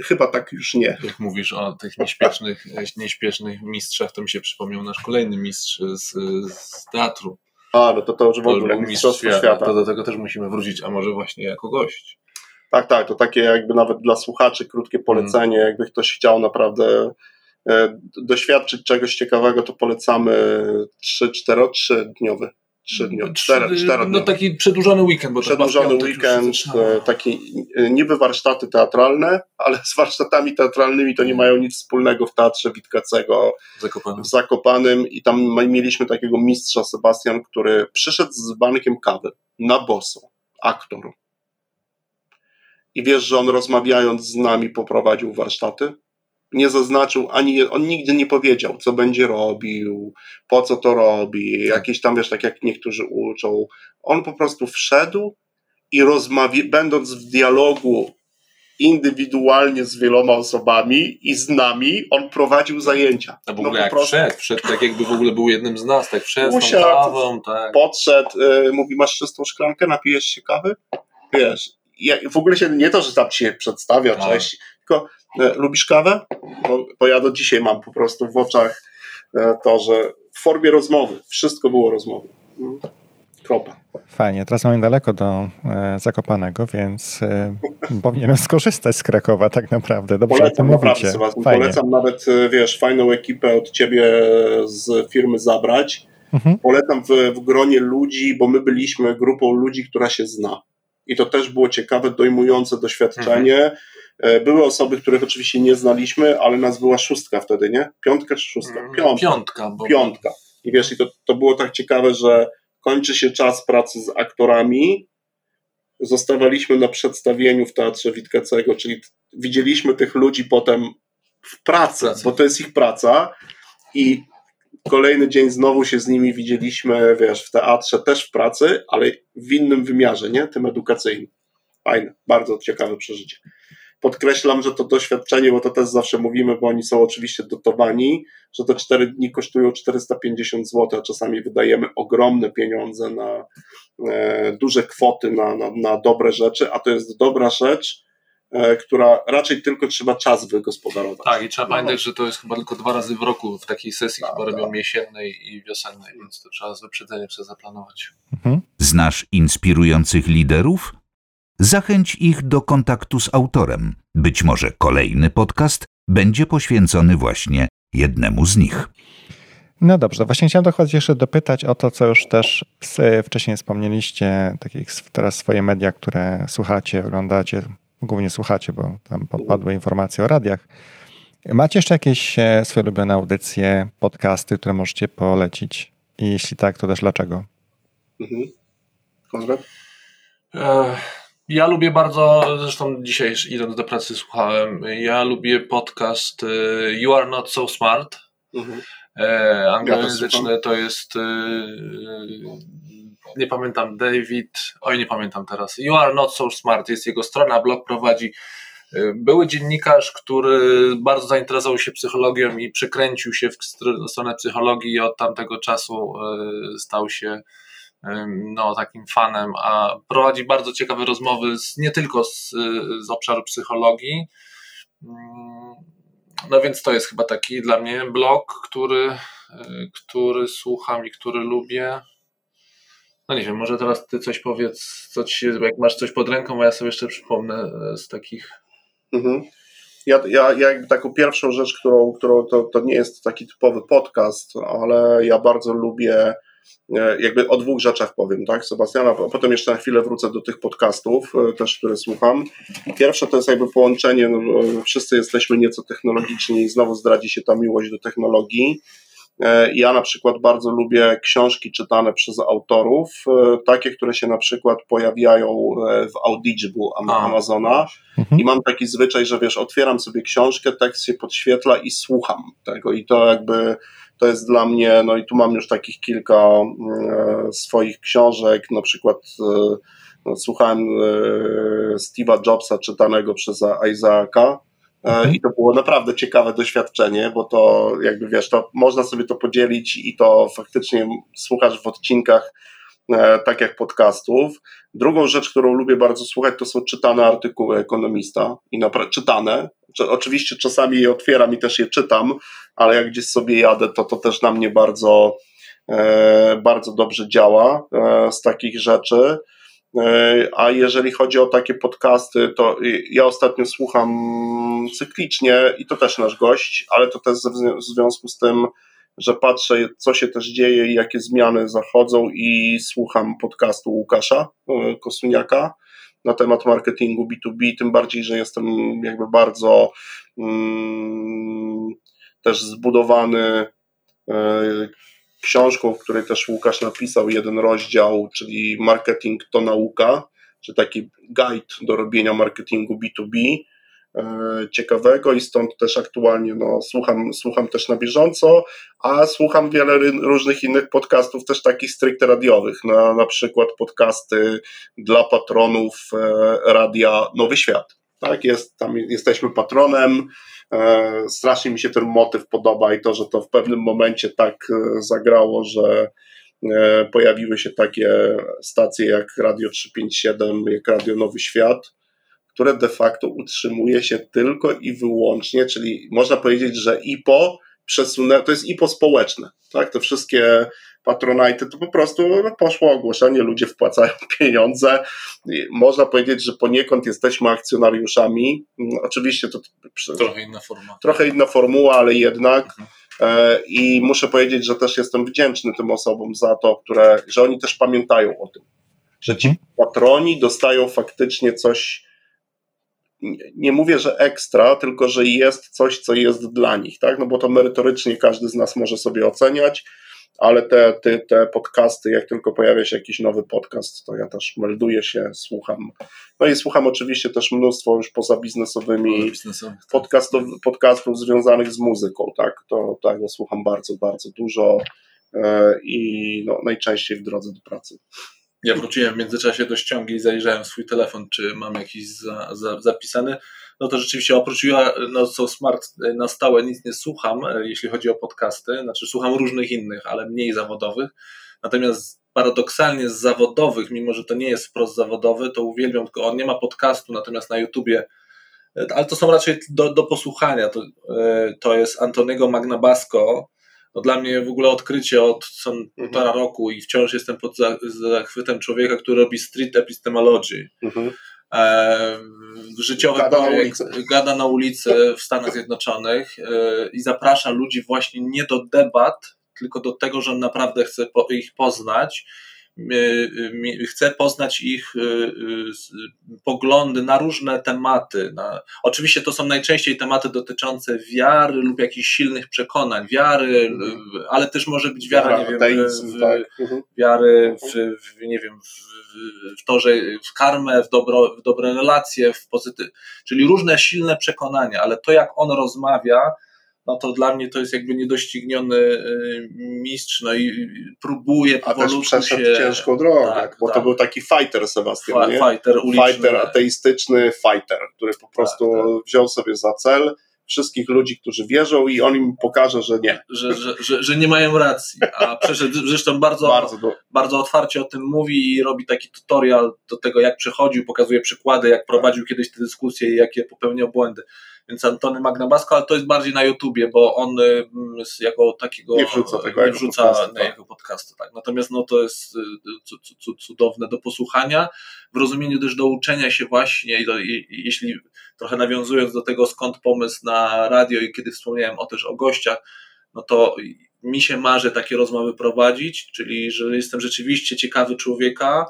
Chyba tak już nie. Jak mówisz o tych nieśpiesznych, nieśpiesznych mistrzach, to mi się przypomniał nasz kolejny mistrz z, z teatru. A, no to to już w ogóle to mistrz świata. świata. To do tego też musimy wrócić, a może właśnie jako gość. Tak, tak, to takie jakby nawet dla słuchaczy krótkie polecenie, hmm. jakby ktoś chciał naprawdę doświadczyć czegoś ciekawego, to polecamy 3-4 dniowy trzy dni, cztery, cztery No taki przedłużony weekend. Bo przedłużony weekend, e, taki e, niby warsztaty teatralne, ale z warsztatami teatralnymi to nie mają nic wspólnego w Teatrze Witkacego Zakopanym. w Zakopanym i tam mieliśmy takiego mistrza Sebastian, który przyszedł z bankiem kawy na boso, aktor. I wiesz, że on rozmawiając z nami poprowadził warsztaty? Nie zaznaczył ani, on nigdy nie powiedział, co będzie robił, po co to robi, jakieś tam, wiesz, tak jak niektórzy uczą. On po prostu wszedł i rozmawia, będąc w dialogu indywidualnie z wieloma osobami i z nami, on prowadził zajęcia. A w ogóle no, jak prostu... wszedł, wszedł tak jakby w ogóle był jednym z nas, tak wszedł Usiadł, kawą, tak. podszedł, y, mówi, masz czystą szklankę, napijesz się kawy? Wiesz, ja, w ogóle się nie to, że tam się przedstawia, tak. cześć, tylko e, lubisz kawę? Bo, bo ja do dzisiaj mam po prostu w oczach e, to, że w formie rozmowy, wszystko było rozmowy. Mm. Kropa. Fajnie, teraz mam daleko do e, Zakopanego, więc e, powinienem skorzystać z Krakowa tak naprawdę. Dobrze polecam, o tym mówicie. Polecam nawet, e, wiesz, fajną ekipę od ciebie z firmy zabrać. Mhm. Polecam w, w gronie ludzi, bo my byliśmy grupą ludzi, która się zna. I to też było ciekawe, dojmujące doświadczenie. Mhm E, były osoby, których oczywiście nie znaliśmy, ale nas była szóstka wtedy, nie? Piątka czy szóstka? Mm, piątka. Piątka. Bo... Piątka. I wiesz, i to, to było tak ciekawe, że kończy się czas pracy z aktorami, zostawaliśmy na przedstawieniu w Teatrze Witkacego, czyli widzieliśmy tych ludzi potem w pracy, pracy, bo to jest ich praca i kolejny dzień znowu się z nimi widzieliśmy, wiesz, w teatrze, też w pracy, ale w innym wymiarze, nie? Tym edukacyjnym. Fajne, bardzo ciekawe przeżycie. Podkreślam, że to doświadczenie, bo to też zawsze mówimy, bo oni są oczywiście dotowani, że te cztery dni kosztują 450 zł, a czasami wydajemy ogromne pieniądze na e, duże kwoty na, na, na dobre rzeczy, a to jest dobra rzecz, która raczej tylko trzeba czas wygospodarować. Tak, i trzeba no. pamiętać, że to jest chyba tylko dwa razy w roku w takiej sesji, tak, chyba robią tak. miesięcznej i wiosennej, więc to trzeba z wyprzedzeniem sobie zaplanować. Mhm. Znasz inspirujących liderów? Zachęć ich do kontaktu z autorem. Być może kolejny podcast będzie poświęcony właśnie jednemu z nich. No dobrze, właśnie chciałem dochodzić jeszcze dopytać o to, co już też wcześniej wspomnieliście, tak jak teraz swoje media, które słuchacie, oglądacie, głównie słuchacie, bo tam podpadły informacje o radiach. Macie jeszcze jakieś e, swoje ulubione audycje, podcasty, które możecie polecić? I jeśli tak, to też dlaczego? Mhm. Konrad? Ja lubię bardzo, zresztą dzisiaj idąc do pracy słuchałem, ja lubię podcast y, You Are Not So Smart. Mhm. E, anglojęzyczny to jest nie pamiętam, David, oj nie pamiętam teraz, You Are Not So Smart jest jego strona, blog prowadzi y, były dziennikarz, który bardzo zainteresował się psychologią i przykręcił się w stronę psychologii i od tamtego czasu stał się no, takim fanem, a prowadzi bardzo ciekawe rozmowy z, nie tylko z, z obszaru psychologii. Mm, no więc to jest chyba taki dla mnie blog, który, który słucham i który lubię. No nie wiem, może teraz ty coś powiedz, co ci jak masz coś pod ręką, a ja sobie jeszcze przypomnę e, z takich. Mhm. Ja, ja, ja jakby taką pierwszą rzecz, którą, którą to, to nie jest taki typowy podcast, ale ja bardzo lubię E, jakby o dwóch rzeczach powiem, tak, Sebastiana, a potem jeszcze na chwilę wrócę do tych podcastów e, też, które słucham. Pierwsze to jest jakby połączenie, no, wszyscy jesteśmy nieco technologiczni i znowu zdradzi się ta miłość do technologii. E, ja na przykład bardzo lubię książki czytane przez autorów, takie, które się na przykład pojawiają w Audible Amazona. Mhm. i mam taki zwyczaj, że wiesz, otwieram sobie książkę, tekst się podświetla i słucham tego. I to jakby to jest dla mnie, no i tu mam już takich kilka e, swoich książek, na przykład e, no, słuchałem e, Steve'a Jobsa czytanego przez Isaaca mhm. i to było naprawdę ciekawe doświadczenie, bo to jakby wiesz, to można sobie to podzielić i to faktycznie słuchasz w odcinkach tak jak podcastów. Drugą rzecz, którą lubię bardzo słuchać, to są czytane artykuły ekonomista i czytane, Oczywiście czasami je otwieram i też je czytam, ale jak gdzieś sobie jadę, to to też na mnie bardzo, e, bardzo dobrze działa e, z takich rzeczy. E, a jeżeli chodzi o takie podcasty, to ja ostatnio słucham cyklicznie i to też nasz gość, ale to też w związku z tym, że patrzę, co się też dzieje i jakie zmiany zachodzą i słucham podcastu Łukasza Kosuniaka na temat marketingu B2B, tym bardziej, że jestem jakby bardzo mm, też zbudowany e, książką, w której też Łukasz napisał jeden rozdział, czyli Marketing to nauka, czy taki guide do robienia marketingu B2B. E, ciekawego i stąd też aktualnie no, słucham, słucham też na bieżąco, a słucham wiele różnych innych podcastów, też takich stricte radiowych, na, na przykład podcasty dla patronów e, radia Nowy Świat. Tak, jest, tam jesteśmy patronem. E, strasznie mi się ten motyw podoba i to, że to w pewnym momencie tak zagrało, że pojawiły się takie stacje jak Radio 357, jak Radio Nowy Świat które de facto utrzymuje się tylko i wyłącznie, czyli można powiedzieć, że IPO przesunę, to jest IPO społeczne, tak? Te wszystkie patronajty, to po prostu no, poszło ogłoszenie, ludzie wpłacają pieniądze. Można powiedzieć, że poniekąd jesteśmy akcjonariuszami. Mm, oczywiście to trochę inna formuła. Trochę inna formuła, ale jednak. Mhm. E, I muszę powiedzieć, że też jestem wdzięczny tym osobom za to, które, że oni też pamiętają o tym, że ci mhm. patroni dostają faktycznie coś nie mówię, że ekstra, tylko że jest coś, co jest dla nich, tak? No bo to merytorycznie każdy z nas może sobie oceniać, ale te, te, te podcasty, jak tylko pojawia się jakiś nowy podcast, to ja też melduję się, słucham. No i słucham oczywiście też mnóstwo już poza biznesowymi tak. podcastów, podcastów związanych z muzyką, tak? To tego słucham bardzo, bardzo dużo e, i no, najczęściej w drodze do pracy. Ja wróciłem w międzyczasie do ściągi i zajrzałem swój telefon, czy mam jakiś za, za, zapisany. No to rzeczywiście oprócz no co Smart na stałe nic nie słucham, e, jeśli chodzi o podcasty. Znaczy słucham różnych innych, ale mniej zawodowych. Natomiast paradoksalnie z zawodowych, mimo że to nie jest wprost zawodowy, to uwielbiam, tylko on nie ma podcastu, natomiast na YouTubie e, ale to są raczej do, do posłuchania. To, e, to jest Antoniego Magnabasco, no dla mnie w ogóle odkrycie od co mhm. półtora roku i wciąż jestem pod zachwytem człowieka, który robi street epistemology. Mhm. E, życiowy gada projekt, na gada na ulicy w Stanach Zjednoczonych e, i zaprasza ludzi właśnie nie do debat, tylko do tego, że on naprawdę chce po, ich poznać chcę poznać ich poglądy na różne tematy. Na, oczywiście to są najczęściej tematy dotyczące wiary lub jakichś silnych przekonań, wiary, mhm. ale też może być wiara, nie wiem, w, tak. Mhm. wiary w, w, nie wiem, w, w to, że w karmę, w, dobro, w dobre relacje, w pozytyw, czyli różne silne przekonania, ale to jak on rozmawia, no to dla mnie to jest jakby niedościgniony y, mistrz, no i próbuje A też przeszedł się... ciężką drogę, tak, bo tak. to był taki fighter Sebastian, Fa Fighter uliczny. Fighter, ateistyczny fighter, który po prostu tak, tak. wziął sobie za cel wszystkich ludzi, którzy wierzą i on im pokaże, że nie. Że, że, że, że nie mają racji, a przeszedł, zresztą bardzo, bardzo, do... bardzo otwarcie o tym mówi i robi taki tutorial do tego, jak przechodził, pokazuje przykłady, jak prowadził kiedyś te dyskusje i jakie popełniał błędy więc Antony Magnabasko, ale to jest bardziej na YouTubie, bo on y, jako takiego nie wrzuca, tego nie wrzuca podcastu, na tak. jego podcastu. Tak. Natomiast no, to jest y, cudowne do posłuchania, w rozumieniu też do uczenia się właśnie, i, do, i jeśli trochę nawiązując do tego, skąd pomysł na radio i kiedy wspomniałem o też o gościach, no to mi się marzy takie rozmowy prowadzić, czyli że jestem rzeczywiście ciekawy człowieka,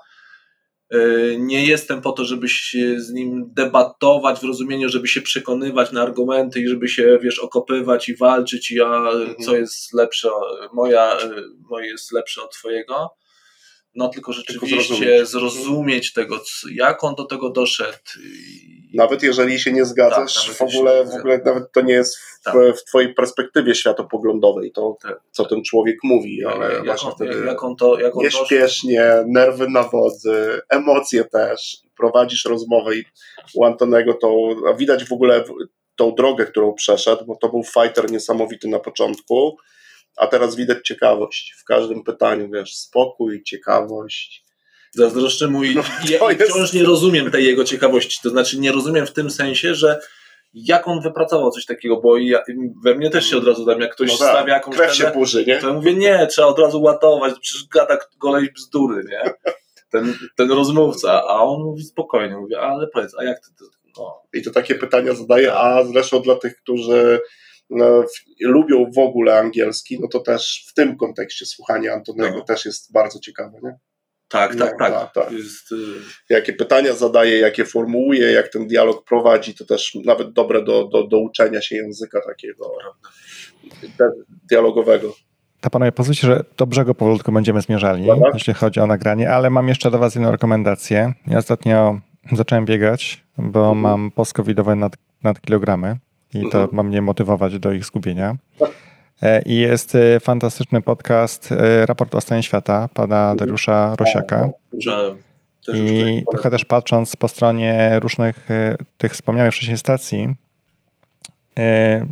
nie jestem po to, żeby się z nim debatować w rozumieniu, żeby się przekonywać na argumenty i żeby się, wiesz, okopywać i walczyć, i ja, mhm. co jest lepsze, moja, moje jest lepsze od twojego. No tylko rzeczywiście tylko zrozumieć. zrozumieć tego, jak on do tego doszedł nawet jeżeli się nie zgadzasz, tak, w, ogóle, w ogóle nawet to nie jest w, tak. w twojej perspektywie światopoglądowej, to tak. co ten człowiek mówi, ale jak, właśnie on, wtedy jak on to, jak on nieśpiesznie, nerwy na wodzy, emocje też, prowadzisz rozmowę i u Antonego to, a widać w ogóle tą drogę, którą przeszedł, bo to był fighter niesamowity na początku, a teraz widać ciekawość w każdym pytaniu, wiesz, spokój, ciekawość, Zazdroszczę mu i, no, i, jest... wciąż nie rozumiem tej jego ciekawości. To znaczy nie rozumiem w tym sensie, że jak on wypracował coś takiego, bo ja, we mnie też się od razu tam, jak ktoś no tak, stawia jakąś krew się burzy, nie? to ja mówię, nie, trzeba od razu łatować, przecież gada kolej bzdury, nie? Ten, ten rozmówca, a on mówi spokojnie, mówi, ale powiedz, a jak ty to... No. I to takie pytania zadaje, a zresztą dla tych, którzy no, lubią w ogóle angielski, no to też w tym kontekście słuchanie Antonego no. też jest bardzo ciekawe, nie? Tak, tak, no, tak. tak, tak. Jest... Y, jakie pytania zadaje, jakie formułuje, jak ten dialog prowadzi, to też nawet dobre do, do, do uczenia się języka takiego dialogowego. Ta panowie, pozwólcie, że do brzegu powolutku będziemy zmierzali, Dobra. jeśli chodzi o nagranie, ale mam jeszcze do was jedną rekomendację. Ja ostatnio zacząłem biegać, bo mhm. mam postcovidowe nad, nad kilogramy i to mhm. ma mnie motywować do ich zgubienia. E, I jest e, fantastyczny podcast e, Raport o stanie świata pana Dariusza Rosiaka. I trochę też patrząc po stronie różnych tych wspomnianych wcześniej stacji,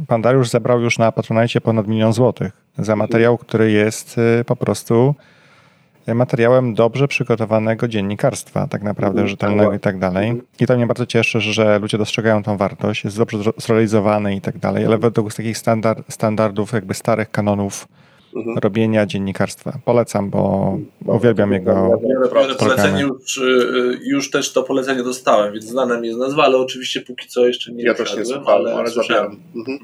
pan Dariusz zebrał już na Patronajcie ponad milion złotych za materiał, który jest po prostu materiałem dobrze przygotowanego dziennikarstwa, tak naprawdę mhm. rzetelnego i tak dalej. I to mnie bardzo cieszy, że ludzie dostrzegają tą wartość, jest dobrze zrealizowany i tak dalej, ale według takich standard, standardów, jakby starych kanonów mhm. robienia dziennikarstwa. Polecam, bo uwielbiam jego polecenie już, y, już też to polecenie dostałem, więc znana mi jest nazwa, ale oczywiście póki co jeszcze nie Ja też nie słuchałem, ale, ale zabieram. Mhm.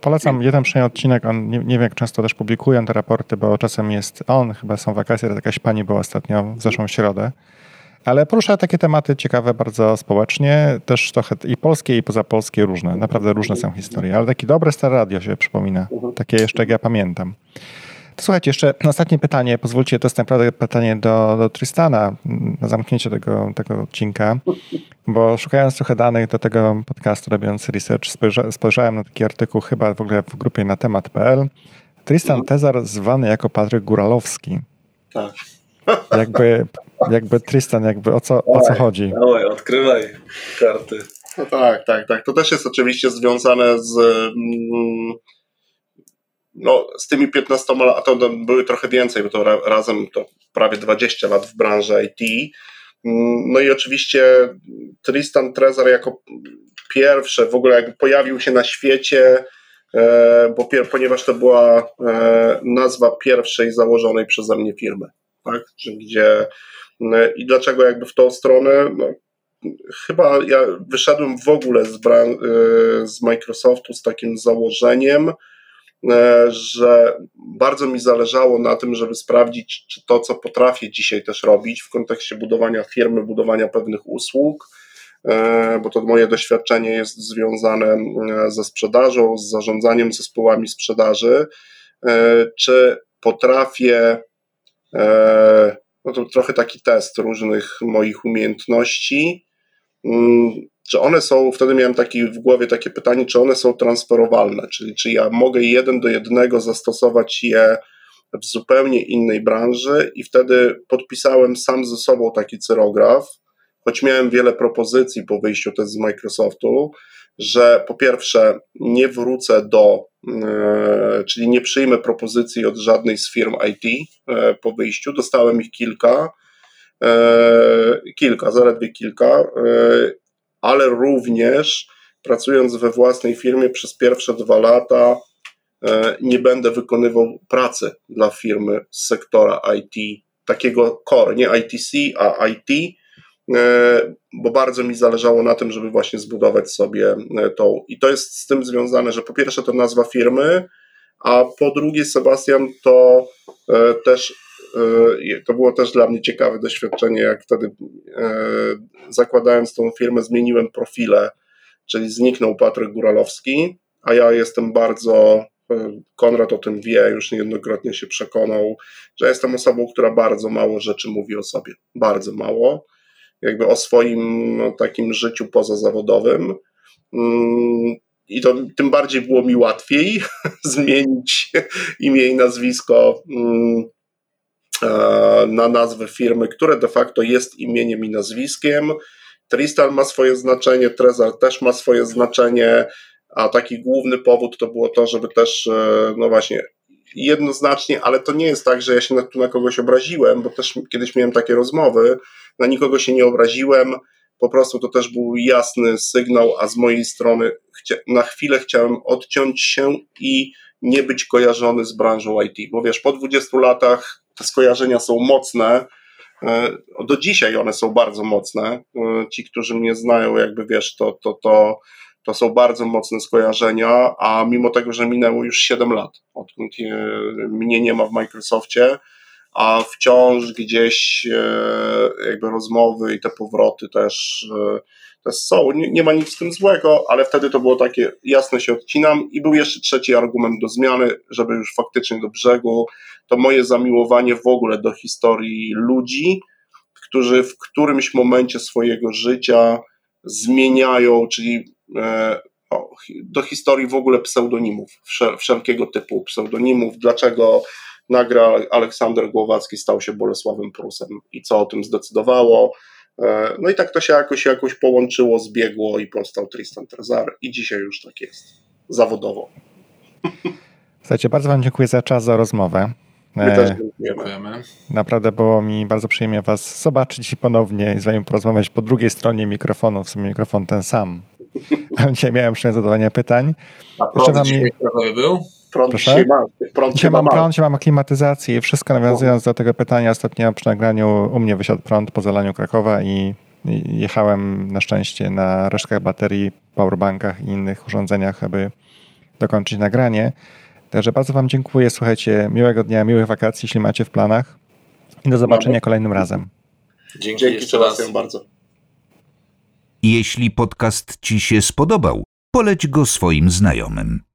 Polecam jeden przynajmniej odcinek, on nie, nie wiem jak często też publikują te raporty, bo czasem jest on, chyba są wakacje, jakaś pani była ostatnio w zeszłą środę. Ale porusza takie tematy ciekawe bardzo społecznie, też trochę i polskie, i pozapolskie różne. Naprawdę różne są historie, ale takie dobre stare radio się przypomina. Takie jeszcze jak ja pamiętam. To słuchajcie, jeszcze ostatnie pytanie. Pozwólcie, to jest naprawdę pytanie do, do Tristana na zamknięcie tego, tego odcinka, bo szukając trochę danych do tego podcastu, robiąc research, spojrza, spojrzałem na taki artykuł chyba w ogóle w grupie na temat.pl. Tristan no. Tezar zwany jako Patryk Góralowski. Tak. Jakby, jakby Tristan, jakby o co, o co chodzi? Dawaj, odkrywaj karty. No tak, tak, tak. To też jest oczywiście związane z mm, no, z tymi 15 lat, to były trochę więcej, bo to razem to prawie 20 lat w branży IT. Mm, no i oczywiście Tristan Trezor jako pierwszy w ogóle jakby pojawił się na świecie, e, bo, ponieważ to była e, nazwa pierwszej założonej przeze mnie firmy. Tak? Gdzie, e, I dlaczego jakby w tą stronę? No, chyba ja wyszedłem w ogóle z, z Microsoftu z takim założeniem, e, że bardzo mi zależało na tym, żeby sprawdzić, czy to, co potrafię dzisiaj też robić w kontekście budowania firmy, budowania pewnych usług, e, bo to moje doświadczenie jest związane ze sprzedażą, z zarządzaniem zespołami sprzedaży, czy potrafię, no to trochę taki test różnych moich umiejętności, mm, czy one są, wtedy miałem taki w głowie takie pytanie, czy one są transferowalne, czyli czy ja mogę jeden do jednego zastosować je w zupełnie innej branży? I wtedy podpisałem sam ze sobą taki cyrograf, choć miałem wiele propozycji po wyjściu też z Microsoftu, że po pierwsze nie wrócę do, e, czyli nie przyjmę propozycji od żadnej z firm IT e, po wyjściu, dostałem ich kilka, e, kilka, zaledwie kilka ale również pracując we własnej firmie przez pierwsze dwa lata e, nie będę wykonywał pracy dla firmy z sektora IT, takiego core, nie ITC, a IT, e, bo bardzo mi zależało na tym, żeby właśnie zbudować sobie e, tą. I to jest z tym związane, że po pierwsze to nazwa firmy, a po drugie, Sebastian, to też to było też dla mnie ciekawe doświadczenie, jak wtedy e, zakładając tą firmę, zmieniłem profile, czyli zniknął Patryk Góralowski, a ja jestem bardzo, e, Konrad o tym wie, już niejednokrotnie się przekonał, że jestem osobą, która bardzo mało rzeczy mówi o sobie, bardzo mało, jakby o swoim no, takim życiu pozazawodowym. Mm, I to tym bardziej było mi łatwiej zmienić imię i nazwisko mm, E, na nazwę firmy, które de facto jest imieniem i nazwiskiem. Tristan ma swoje znaczenie, Trezor też ma swoje znaczenie, a taki główny powód to było to, żeby też, e, no właśnie, jednoznacznie, ale to nie jest tak, że ja się tu na kogoś obraziłem, bo też kiedyś miałem takie rozmowy, na nikogo się nie obraziłem, po prostu to też był jasny sygnał, a z mojej strony na chwilę chciałem odciąć się i nie być kojarzony z branżą IT, bo wiesz, po 20 latach te skojarzenia są mocne. E, do dzisiaj one są bardzo mocne. E, ci, którzy mnie znają, jakby wiesz, to, to, to, to są bardzo mocne skojarzenia, a mimo tego, że minęło już 7 lat, odkąd mnie nie ma w Microsoftie, a wciąż gdzieś e, jakby rozmowy i te powroty też to są, nie, nie, ma nic w tym złego, ale wtedy to było takie, jasne się odcinam. I był jeszcze trzeci argument do zmiany, żeby już faktycznie do brzegu, to moje zamiłowanie w ogóle do historii ludzi, którzy w którymś momencie swojego życia zmieniają, czyli e, do historii w ogóle pseudonimów, wszelkiego typu pseudonimów, dlaczego nagra Aleksander Głowacki stał się Bolesławem Prusem i co o tym zdecydowało, E, no i tak to się jakoś, jakoś połączyło, zbiegło i powstał Tristan Trezar i dzisiaj już tak jest, zawodowo. Słuchajcie, bardzo Wam dziękuję za czas, za rozmowę. My e, też dziękujemy. Naprawdę było mi bardzo przyjemnie Was zobaczyć ponownie i z Wami porozmawiać po drugiej stronie mikrofonu, w sumie mikrofon ten sam. Dzisiaj miałem przyjemność zadawania pytań. A Jeszcze Wam mi... był? Prąd Proszę? dzisiaj ma. Prąd dzisiaj mam prąd, dzisiaj mam klimatyzację i wszystko nawiązując do tego pytania. Ostatnio przy nagraniu u mnie wysiadł prąd po zalaniu Krakowa i jechałem na szczęście na resztkach baterii, powerbankach i innych urządzeniach, aby dokończyć nagranie. Także bardzo Wam dziękuję. Słuchajcie, miłego dnia, miłych wakacji, jeśli macie w planach. I do zobaczenia no. kolejnym razem. Dzięki, Dzięki jeszcze raz. bardzo. Jeśli podcast Ci się spodobał, poleć go swoim znajomym.